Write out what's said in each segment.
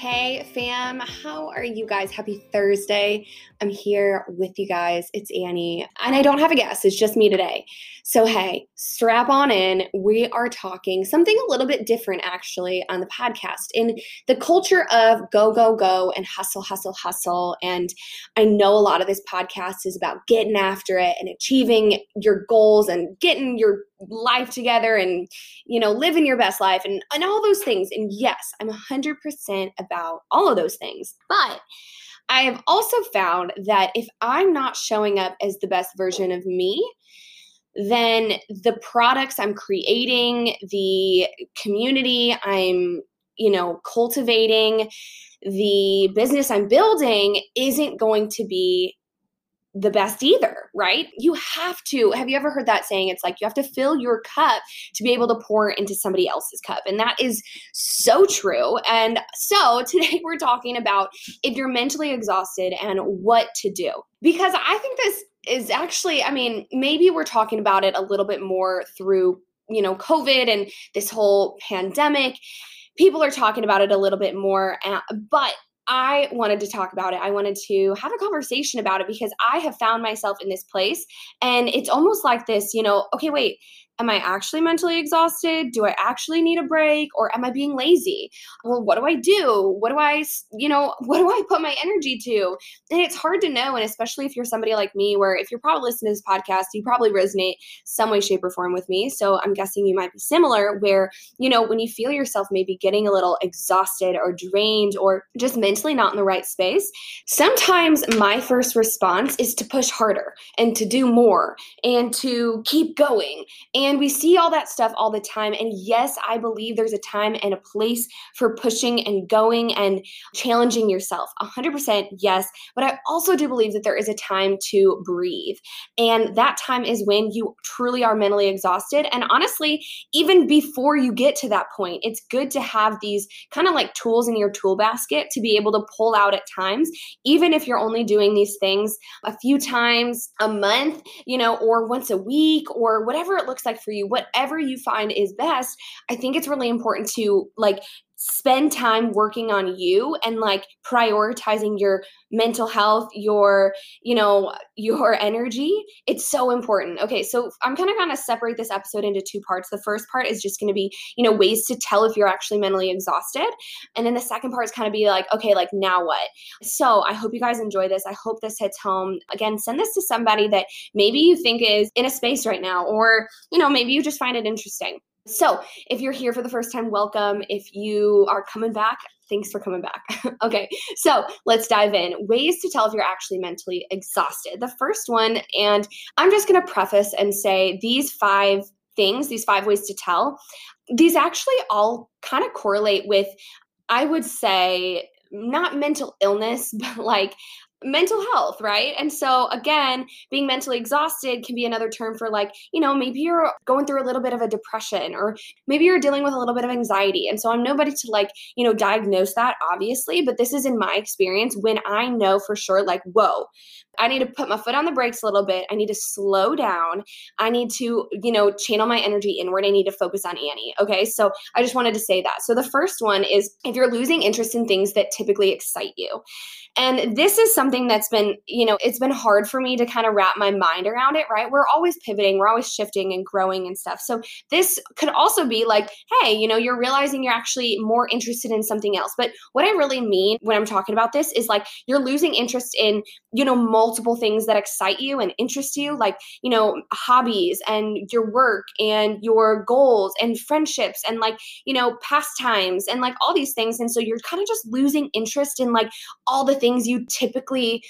Hey, fam, how are you guys? Happy Thursday. I'm here with you guys. It's Annie, and I don't have a guest, it's just me today. So, hey, strap on in. We are talking something a little bit different actually on the podcast in the culture of go, go, go and hustle, hustle, hustle. And I know a lot of this podcast is about getting after it and achieving your goals and getting your life together and, you know, living your best life and, and all those things. And yes, I'm 100% about all of those things. But I have also found that if I'm not showing up as the best version of me, then the products I'm creating, the community I'm, you know, cultivating, the business I'm building isn't going to be the best either, right? You have to. Have you ever heard that saying? It's like you have to fill your cup to be able to pour into somebody else's cup. And that is so true. And so today we're talking about if you're mentally exhausted and what to do. Because I think this is actually, I mean, maybe we're talking about it a little bit more through, you know, COVID and this whole pandemic. People are talking about it a little bit more, but I wanted to talk about it. I wanted to have a conversation about it because I have found myself in this place. And it's almost like this, you know, okay, wait, am I actually mentally exhausted? Do I actually need a break or am I being lazy? Well, what do I do? What do I, you know, what do I put my energy to? And it's hard to know. And especially if you're somebody like me, where if you're probably listening to this podcast, you probably resonate some way, shape, or form with me. So I'm guessing you might be similar, where, you know, when you feel yourself maybe getting a little exhausted or drained or just mentally not in the right space, sometimes my first response is to push harder and to do more and to keep going. And and we see all that stuff all the time. And yes, I believe there's a time and a place for pushing and going and challenging yourself. 100% yes. But I also do believe that there is a time to breathe. And that time is when you truly are mentally exhausted. And honestly, even before you get to that point, it's good to have these kind of like tools in your tool basket to be able to pull out at times, even if you're only doing these things a few times a month, you know, or once a week or whatever it looks like for you, whatever you find is best, I think it's really important to like spend time working on you and like prioritizing your mental health your you know your energy it's so important. Okay so i'm kind of going to separate this episode into two parts. The first part is just going to be you know ways to tell if you're actually mentally exhausted and then the second part is kind of be like okay like now what? So i hope you guys enjoy this. I hope this hits home. Again send this to somebody that maybe you think is in a space right now or you know maybe you just find it interesting so, if you're here for the first time, welcome. If you are coming back, thanks for coming back. okay, so let's dive in. Ways to tell if you're actually mentally exhausted. The first one, and I'm just going to preface and say these five things, these five ways to tell, these actually all kind of correlate with, I would say, not mental illness, but like mental health, right? And so, again, being mentally exhausted can be another term for like, you know, maybe you're going through a little bit of a depression or maybe you're dealing with a little bit of anxiety. And so, I'm nobody to like, you know, diagnose that, obviously, but this is in my experience when I know for sure, like, whoa, I need to put my foot on the brakes a little bit. I need to slow down. I need to, you know, channel my energy inward. I need to focus on Annie. Okay. So I just wanted to say that. So the first one is if you're losing interest in things that typically excite you. And this is something that's been, you know, it's been hard for me to kind of wrap my mind around it, right? We're always pivoting, we're always shifting and growing and stuff. So this could also be like, hey, you know, you're realizing you're actually more interested in something else. But what I really mean when I'm talking about this is like you're losing interest in, you know, multiple things that excite you and interest you, like, you know, hobbies and your work and your goals and friendships and like, you know, pastimes and like all these things. And so you're kind of just losing interest in like all the things you typically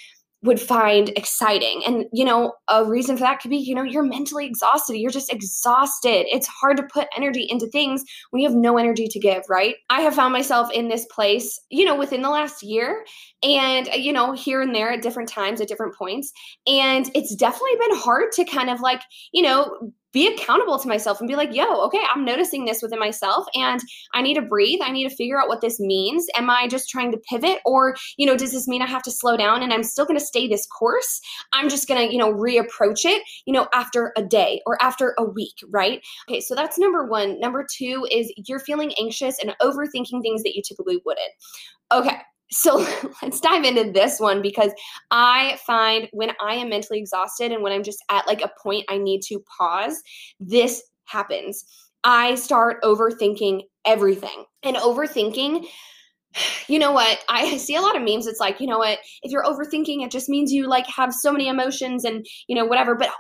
would find exciting. And, you know, a reason for that could be, you know, you're mentally exhausted. You're just exhausted. It's hard to put energy into things when you have no energy to give, right? I have found myself in this place, you know, within the last year and, uh, you know, here and there at different times, at different points. And it's definitely been hard to kind of like, you know, be accountable to myself and be like, yo, okay, I'm noticing this within myself and I need to breathe. I need to figure out what this means. Am I just trying to pivot or, you know, does this mean I have to slow down and I'm still going to stay this course? I'm just going to, you know, reapproach it, you know, after a day or after a week, right? Okay, so that's number one. Number two is you're feeling anxious and overthinking things that you typically wouldn't. Okay, so let's dive into this one because I find when I am mentally exhausted and when I'm just at like a point I need to pause, this happens. I start overthinking everything. And overthinking, you know what? I see a lot of memes. It's like, you know what? If you're overthinking, it just means you like have so many emotions and, you know, whatever. But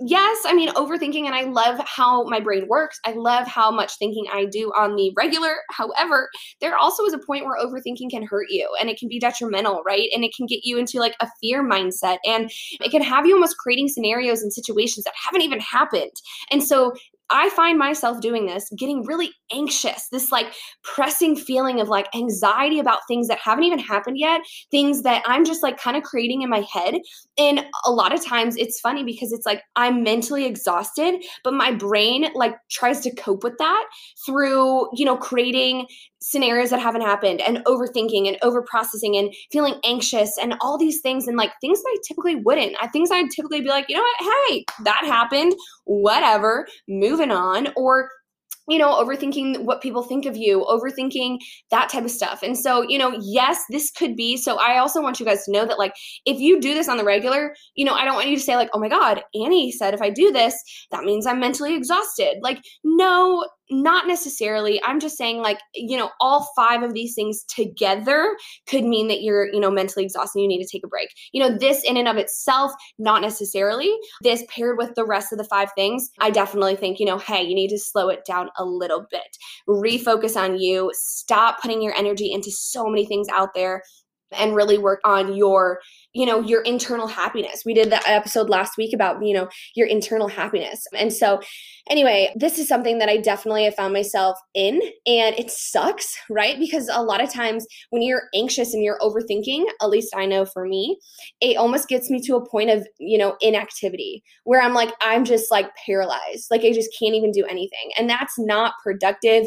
yes, I mean, overthinking, and I love how my brain works. I love how much thinking I do on the regular. However, there also is a point where overthinking can hurt you and it can be detrimental, right? And it can get you into like a fear mindset and it can have you almost creating scenarios and situations that haven't even happened. And so I find myself doing this, getting really anxious, this like pressing feeling of like anxiety about things that haven't even happened yet, things that I'm just like kind of creating in my head. And a lot of times it's funny because it's like I'm mentally exhausted, but my brain like tries to cope with that through, you know, creating scenarios that haven't happened and overthinking and over processing and feeling anxious and all these things and like things that I typically wouldn't. I things I'd typically be like, you know what, hey, that happened, whatever, moving on. Or you know, overthinking what people think of you, overthinking that type of stuff. And so, you know, yes, this could be. So, I also want you guys to know that, like, if you do this on the regular, you know, I don't want you to say, like, oh my God, Annie said if I do this, that means I'm mentally exhausted. Like, no, not necessarily i'm just saying like you know all five of these things together could mean that you're you know mentally exhausted and you need to take a break. You know this in and of itself not necessarily. This paired with the rest of the five things i definitely think you know hey you need to slow it down a little bit. Refocus on you. Stop putting your energy into so many things out there and really work on your you know your internal happiness. We did that episode last week about you know your internal happiness. And so anyway this is something that i definitely have found myself in and it sucks right? Because a lot of times when you're anxious and you're overthinking at least i know for me it almost gets me to a point of you know inactivity where i'm like i'm just like paralyzed. Like i just can't even do anything. And that's not productive.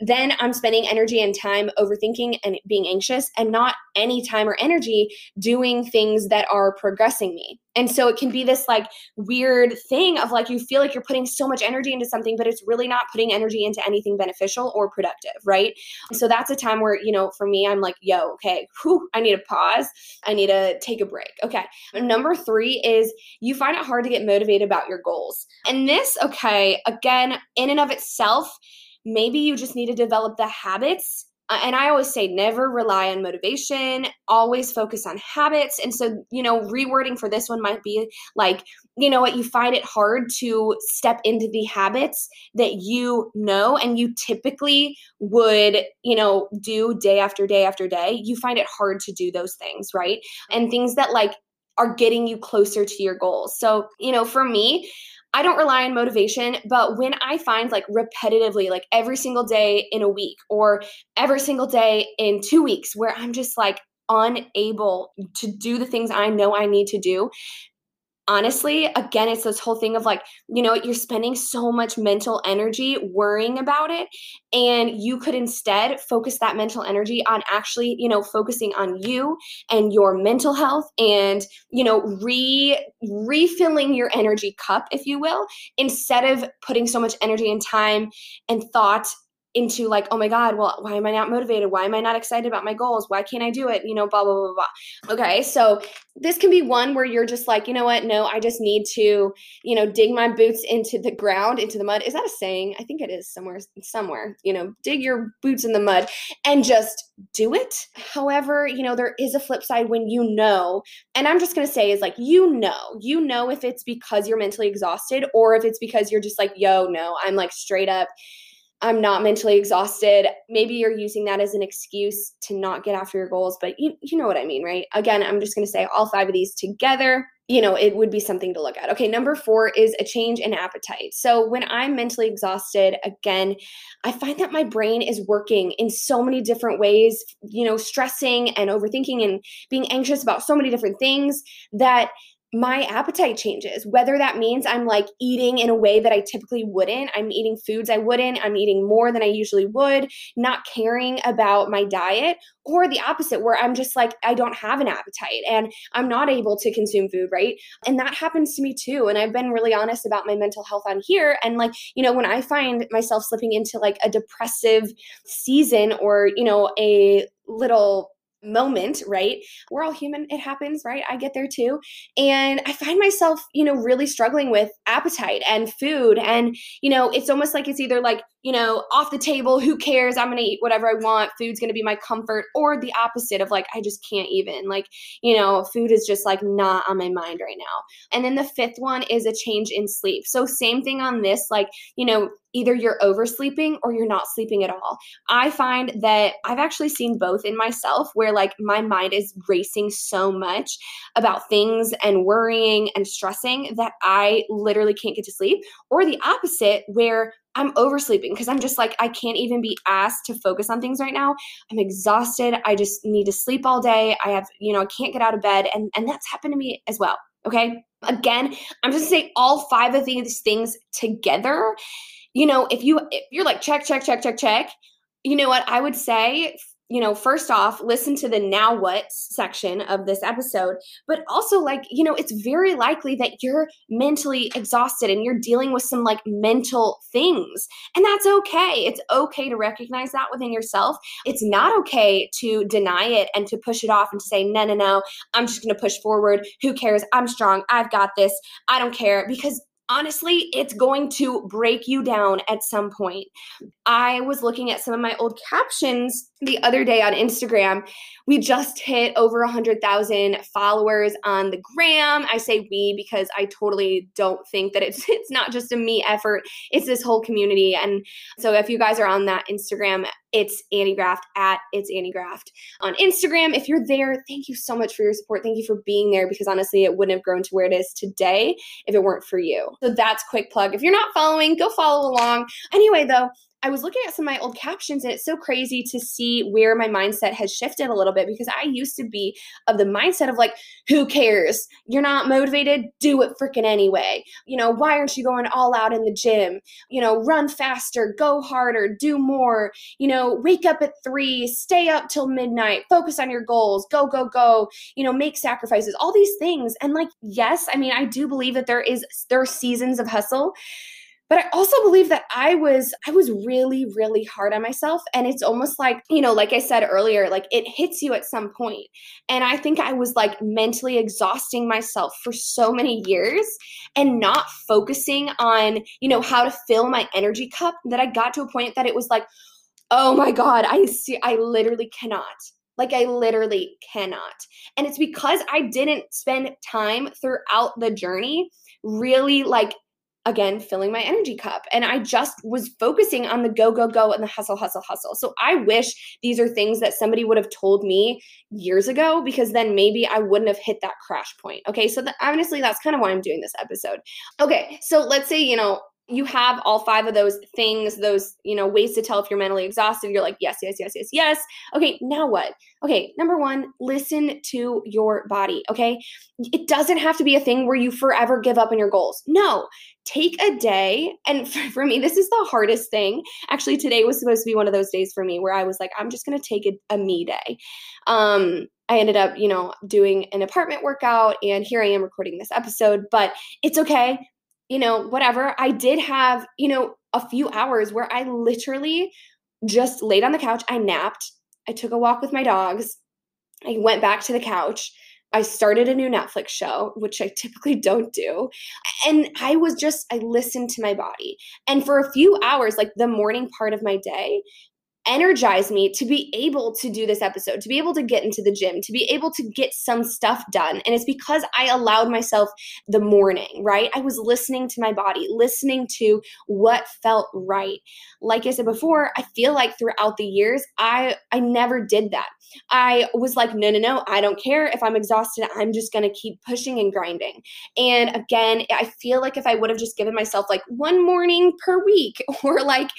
Then i'm spending energy and time overthinking and being anxious and not any time or energy doing things that are progressing me and so it can be this like weird thing of like you feel like you're putting so much energy into something, but it's really not putting energy into anything beneficial or productive, right? so that's a time where, you know, for me, I'm like, yo, okay, whew, I need to pause. I need to take a break. Okay. Number three is you find it hard to get motivated about your goals. And this, okay, again, in and of itself, maybe you just need to develop the habits Uh, and I always say never rely on motivation, always focus on habits. And so, you know, rewording for this one might be like, you know what, you find it hard to step into the habits that you know and you typically would, you know, do day after day after day. You find it hard to do those things, right? And things that like are getting you closer to your goals. So, you know, for me, I don't rely on motivation, but when I find like repetitively, like every single day in a week or every single day in two weeks, where I'm just like unable to do the things I know I need to do, honestly, again, it's this whole thing of like, you know, you're spending so much mental energy worrying about it. And you could instead focus that mental energy on actually, you know, focusing on you and your mental health and, you know, re refilling your energy cup, if you will, instead of putting so much energy and time and thought into like, oh my God, well, why am I not motivated? Why am I not excited about my goals? Why can't I do it? You know, blah, blah, blah, blah. Okay. So this can be one where you're just like, you know what? No, I just need to, you know, dig my boots into the ground, into the mud. Is that a saying? I think it is somewhere, somewhere, you know, dig your boots in the mud and just do it. However, you know, there is a flip side when you know, and I'm just going to say is like, you know, you know if it's because you're mentally exhausted or if it's because you're just like, yo, no, I'm like straight up I'm not mentally exhausted. Maybe you're using that as an excuse to not get after your goals, but you, you know what I mean, right? Again, I'm just going to say all five of these together. You know, it would be something to look at. Okay, number four is a change in appetite. So, when I'm mentally exhausted, again, I find that my brain is working in so many different ways, you know, stressing and overthinking and being anxious about so many different things that my appetite changes. Whether that means I'm like eating in a way that I typically wouldn't, I'm eating foods I wouldn't, I'm eating more than I usually would, not caring about my diet, or the opposite, where I'm just like, I don't have an appetite and I'm not able to consume food, right? And that happens to me too. And I've been really honest about my mental health on here. And like, you know, when I find myself slipping into like a depressive season or, you know, a little moment, right? We're all human. It happens, right? I get there too. And I find myself, you know, really struggling with appetite and food. And, you know, it's almost like it's either like, you know, off the table, who cares? I'm going to eat whatever I want. Food's going to be my comfort. Or the opposite of like, I just can't even. Like, you know, food is just like not on my mind right now. And then the fifth one is a change in sleep. So, same thing on this, like, you know, either you're oversleeping or you're not sleeping at all. I find that I've actually seen both in myself where like my mind is racing so much about things and worrying and stressing that I literally can't get to sleep, or the opposite where I'm oversleeping because I'm just like, I can't even be asked to focus on things right now. I'm exhausted. I just need to sleep all day. I have, you know, I can't get out of bed. And, and that's happened to me as well. Okay. Again, I'm just saying all five of these things together. You know, if you if you're like check, check, check, check, check, you know what I would say you know, first off, listen to the now what section of this episode, but also, like, you know, it's very likely that you're mentally exhausted and you're dealing with some like mental things. And that's okay. It's okay to recognize that within yourself. It's not okay to deny it and to push it off and to say, no, no, no, I'm just going to push forward. Who cares? I'm strong. I've got this. I don't care. Because honestly, it's going to break you down at some point. I was looking at some of my old captions the other day on Instagram. We just hit over 100,000 followers on the gram. I say we because I totally don't think that it's it's not just a me effort. It's this whole community. And so if you guys are on that Instagram, it's Annie Graft at it's Annie Graft on Instagram. If you're there, thank you so much for your support. Thank you for being there because honestly, it wouldn't have grown to where it is today if it weren't for you. So that's quick plug. If you're not following, go follow along. Anyway, though, I was looking at some of my old captions and it's so crazy to see where my mindset has shifted a little bit because I used to be of the mindset of like, who cares? You're not motivated, do it freaking anyway. You know, why aren't you going all out in the gym? You know, run faster, go harder, do more. You know, wake up at three, stay up till midnight, focus on your goals, go, go, go, you know, make sacrifices, all these things. And like, yes, I mean, I do believe that there is, there are seasons of hustle but i also believe that i was i was really really hard on myself and it's almost like you know like i said earlier like it hits you at some point. and i think i was like mentally exhausting myself for so many years and not focusing on you know how to fill my energy cup that i got to a point that it was like oh my god i see i literally cannot like I literally cannot. And it's because I didn't spend time throughout the journey really like again filling my energy cup. And i just was focusing on the go go go and the hustle hustle hustle. So i wish these are things that somebody would have told me years ago because then maybe i wouldn't have hit that crash point. Okay so the, honestly that's kind of why i'm doing this episode. Okay so let's say you know you have all five of those things, those, you know, ways to tell if you're mentally exhausted. You're like, yes, yes, yes, yes, yes. Okay, now what? Okay, number one, listen to your body. Okay. It doesn't have to be a thing where you forever give up on your goals. No, take a day. And for me, this is the hardest thing. Actually, today was supposed to be one of those days for me where I was like, I'm just going to take a, a me day. Um, I ended up, you know, doing an apartment workout and here I am recording this episode, but it's okay you know, whatever. I did have, you know, a few hours where I literally just laid on the couch. I napped. I took a walk with my dogs. I went back to the couch. I started a new Netflix show, which I typically don't do. And I was just, I listened to my body. And for a few hours, like the morning part of my day, energized me to be able to do this episode, to be able to get into the gym, to be able to get some stuff done. And it's because I allowed myself the morning, right? I was listening to my body, listening to what felt right. Like I said before, I feel like throughout the years, I I never did that. I was like, no, no, no, I don't care if I'm exhausted. I'm just going to keep pushing and grinding. And again, I feel like if I would have just given myself like one morning per week or like,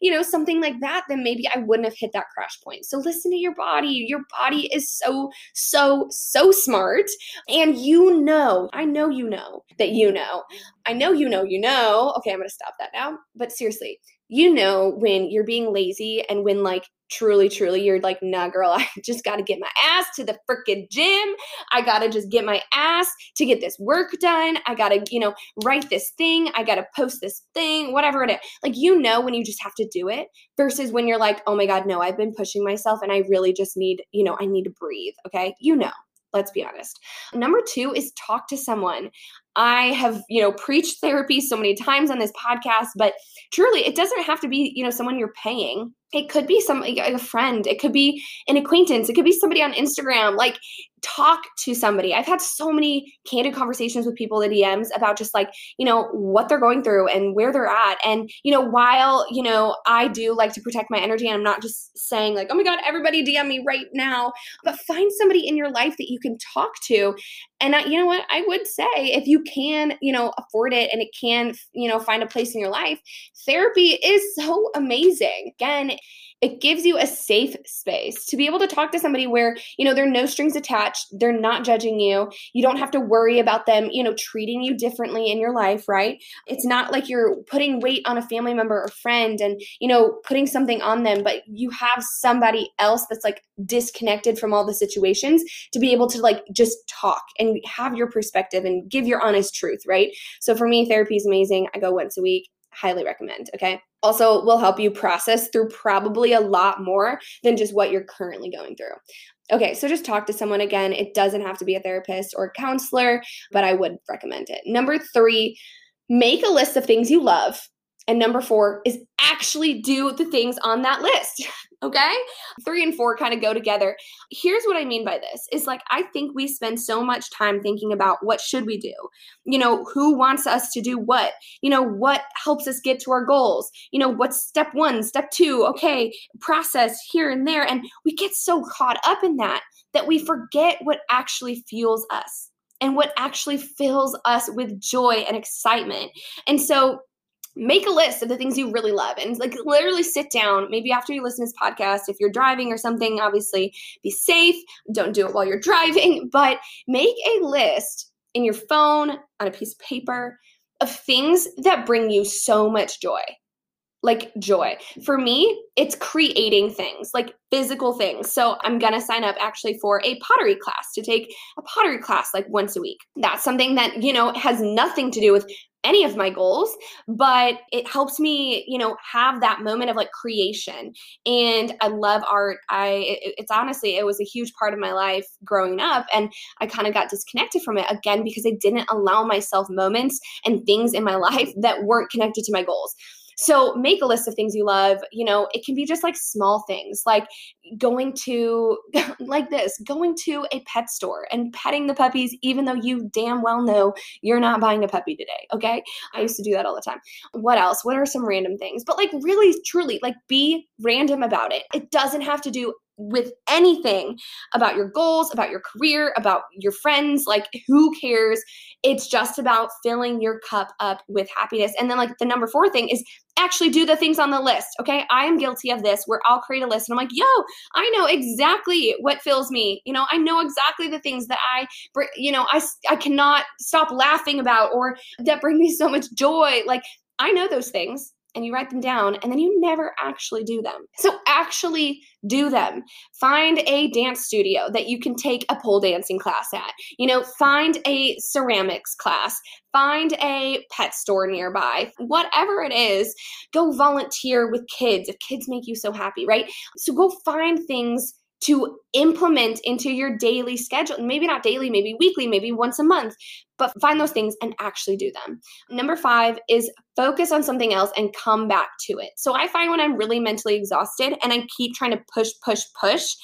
you know, something like that, then maybe I wouldn't have hit that crash point. So listen to your body. Your body is so, so, so smart. And you know, I know you know that you know. I know you know you know. Okay, I'm going to stop that now. But seriously, you know when you're being lazy and when like truly, truly, you're like, nah, girl, I just got to get my ass to the freaking gym. I got to just get my ass to get this work done. I got to, you know, write this thing. I got to post this thing, whatever it is. Like, you know, when you just have to do it versus when you're like, oh my God, no, I've been pushing myself and I really just need, you know, I need to breathe. Okay. You know. Let's be honest. Number two is talk to someone. I have, you know, preached therapy so many times on this podcast, but truly it doesn't have to be, you know, someone you're paying it could be some like a friend it could be an acquaintance it could be somebody on instagram like talk to somebody. I've had so many candid conversations with people in dms about just like you know what they're going through and where they're at. And you know while you know i do like to protect my energy and i'm not just saying like oh my god everybody dm me right now but find somebody in your life that you can talk to. And I, you know what? I would say if you can you know afford it and it can you know find a place in your life therapy is so amazing. Again it gives you a safe space to be able to talk to somebody where you know there are no strings attached they're not judging you you don't have to worry about them you know treating you differently in your life right? It's not like you're putting weight on a family member or friend and you know putting something on them but you have somebody else that's like disconnected from all the situations to be able to like just talk and have your perspective and give your honest truth right? So for me therapy is amazing. I go once a week highly recommend okay also will help you process through probably a lot more than just what you're currently going through. Okay, so just talk to someone again. It doesn't have to be a therapist or a counselor, but I would recommend it. Number three, make a list of things you love. And number four is actually do the things on that list. okay? Three and four kind of go together. Here's what i mean by this is like i think we spend so much time thinking about what should we do? You know who wants us to do what? You know what helps us get to our goals? You know what's step one step two? Okay process here and there and we get so caught up in that that we forget what actually fuels us and what actually fills us with joy and excitement. And so make a list of the things you really love and like literally sit down maybe after you listen to this podcast if you're driving or something obviously be safe. Don't do it while you're driving but make a list in your phone on a piece of paper of things that bring you so much joy like joy. For me, it's creating things, like physical things. So I'm going to sign up actually for a pottery class to take a pottery class like once a week. That's something that, you know, has nothing to do with any of my goals but it helps me you know have that moment of like creation and i love art i it, it's honestly it was a huge part of my life growing up and i kind of got disconnected from it again because i didn't allow myself moments and things in my life that weren't connected to my goals so make a list of things you love. You know, it can be just like small things like going to, like this, going to a pet store and petting the puppies, even though you damn well know you're not buying a puppy today. Okay. I used to do that all the time. What else? What are some random things? But like really, truly, like be random about it. It doesn't have to do with anything about your goals, about your career, about your friends. Like, who cares? It's just about filling your cup up with happiness. And then, like, the number four thing is actually do the things on the list. Okay. I am guilty of this where I'll create a list and I'm like, yo, I know exactly what fills me. You know, I know exactly the things that I, you know, I, I cannot stop laughing about or that bring me so much joy. Like, I know those things and you write them down and then you never actually do them. So actually do them. Find a dance studio that you can take a pole dancing class at. You know, find a ceramics class, find a pet store nearby. Whatever it is, go volunteer with kids if kids make you so happy, right? So go find things to implement into your daily schedule. Maybe not daily, maybe weekly, maybe once a month, but find those things and actually do them. Number five is focus on something else and come back to it. So I find when I'm really mentally exhausted and I keep trying to push, push, push,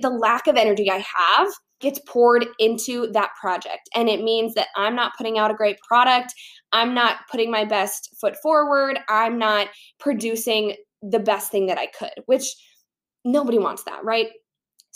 the lack of energy I have gets poured into that project. And it means that I'm not putting out a great product. I'm not putting my best foot forward. I'm not producing the best thing that I could, which nobody wants that, right?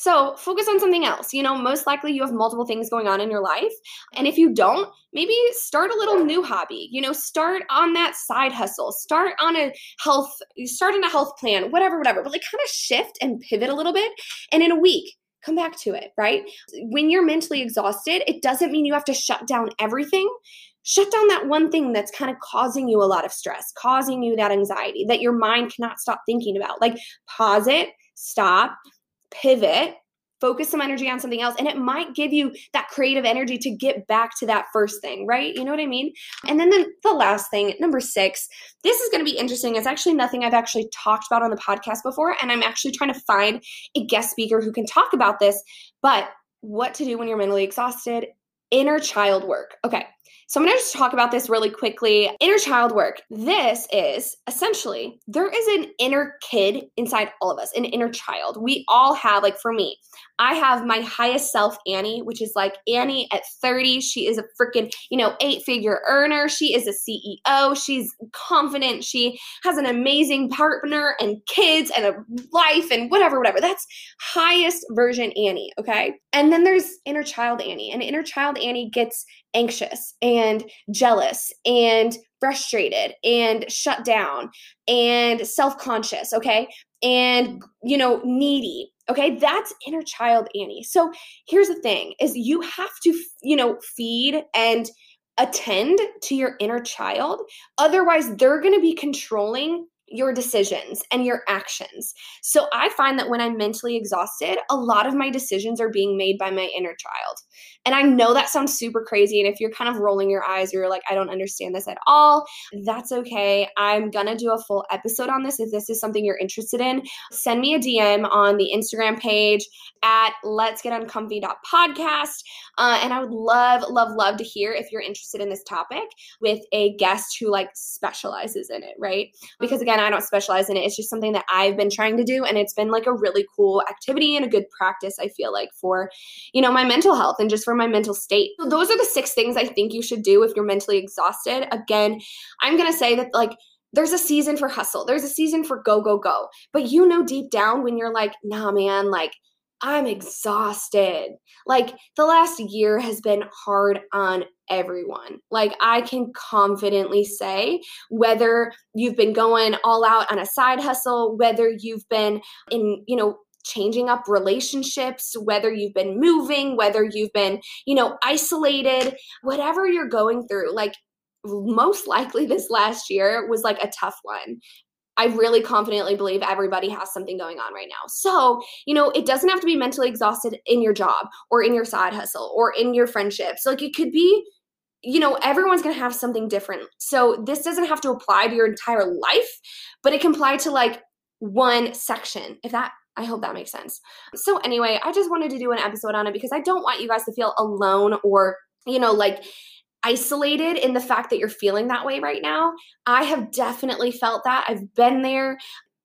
So focus on something else. You know, most likely you have multiple things going on in your life. And if you don't, maybe start a little new hobby. You know, start on that side hustle, start on a health, start on a health plan, whatever, whatever. But like kind of shift and pivot a little bit. And in a week, come back to it, right? When you're mentally exhausted, it doesn't mean you have to shut down everything shut down that one thing that's kind of causing you a lot of stress, causing you that anxiety that your mind cannot stop thinking about. Like, pause it, stop, pivot, focus some energy on something else, and it might give you that creative energy to get back to that first thing, right? You know what I mean? And then the, the last thing, number six, this is going to be interesting. It's actually nothing I've actually talked about on the podcast before, and I'm actually trying to find a guest speaker who can talk about this. But what to do when you're mentally exhausted, inner child work. Okay. So I'm going to just talk about this really quickly. Inner child work. This is essentially there is an inner kid inside all of us, an inner child. We all have, like for me, I have my highest self, Annie, which is like Annie at 30. She is a freaking, you know, eight figure earner. She is a CEO. She's confident. She has an amazing partner and kids and a life and whatever, whatever. That's highest version Annie. Okay. And then there's inner child Annie, and inner child Annie gets anxious and jealous and frustrated and shut down and self-conscious okay? And you know needy okay? That's inner child annie. So here's the thing is you have to you know feed and attend to your inner child. Otherwise they're going to be controlling your decisions and your actions. So I find that when I'm mentally exhausted, a lot of my decisions are being made by my inner child. And I know that sounds super crazy. And if you're kind of rolling your eyes, or you're like, I don't understand this at all, that's okay. I'm going to do a full episode on this. If this is something you're interested in, send me a DM on the Instagram page at let's get uncomfy.podcast. Uh, and I would love, love, love to hear if you're interested in this topic with a guest who like specializes in it, right? Because again, I don't specialize in it. It's just something that I've been trying to do. And it's been like a really cool activity and a good practice, I feel like, for, you know, my mental health and just for my mental state. So those are the six things I think you should do if you're mentally exhausted. Again, I'm going to say that like, there's a season for hustle. There's a season for go, go, go. But you know deep down when you're like, nah, man, like I'm exhausted. Like the last year has been hard on everyone. Like I can confidently say whether you've been going all out on a side hustle, whether you've been in, you know, changing up relationships, whether you've been moving, whether you've been, you know, isolated, whatever you're going through, like most likely this last year was like a tough one. I really confidently believe everybody has something going on right now. So, you know, it doesn't have to be mentally exhausted in your job or in your side hustle or in your friendships. Like it could be, you know, everyone's going to have something different. So, this doesn't have to apply to your entire life, but it can apply to like one section. If that I hope that makes sense. So, anyway, I just wanted to do an episode on it because I don't want you guys to feel alone or, you know, like isolated in the fact that you're feeling that way right now. I have definitely felt that. I've been there.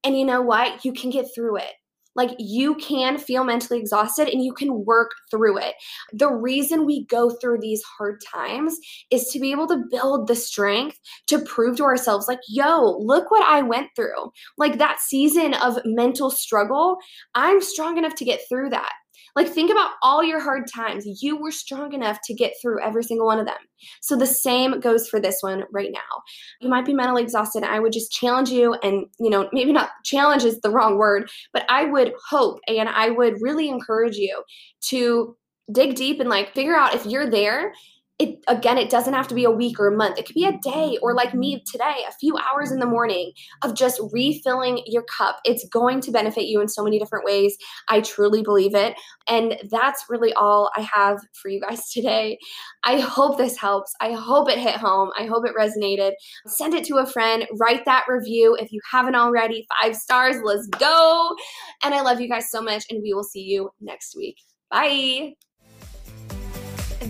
And you know what? You can get through it. Like you can feel mentally exhausted and you can work through it. The reason we go through these hard times is to be able to build the strength to prove to ourselves, like, yo, look what I went through. Like that season of mental struggle, I'm strong enough to get through that. Like, think about all your hard times. You were strong enough to get through every single one of them. So, the same goes for this one right now. You might be mentally exhausted. I would just challenge you, and, you know, maybe not challenge is the wrong word, but I would hope and I would really encourage you to dig deep and like figure out if you're there it again it doesn't have to be a week or a month. It could be a day or like me today a few hours in the morning of just refilling your cup. It's going to benefit you in so many different ways. I truly believe it. And that's really all i have for you guys today. I hope this helps. I hope it hit home. I hope it resonated. Send it to a friend. Write that review if you haven't already. Five stars. Let's go. And i love you guys so much and we will see you next week. Bye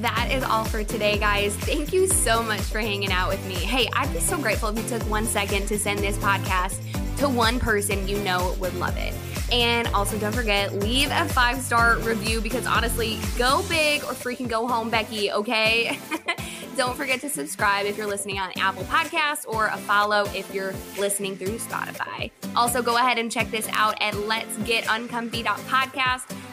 that is all for today, guys. Thank you so much for hanging out with me. Hey, I'd be so grateful if you took one second to send this podcast to one person you know would love it. And also, don't forget, leave a five star review because honestly, go big or freaking go home, Becky, okay? don't forget to subscribe if you're listening on Apple Podcasts or a follow if you're listening through Spotify. Also, go ahead and check this out at Let's Get Uncomfy.podcast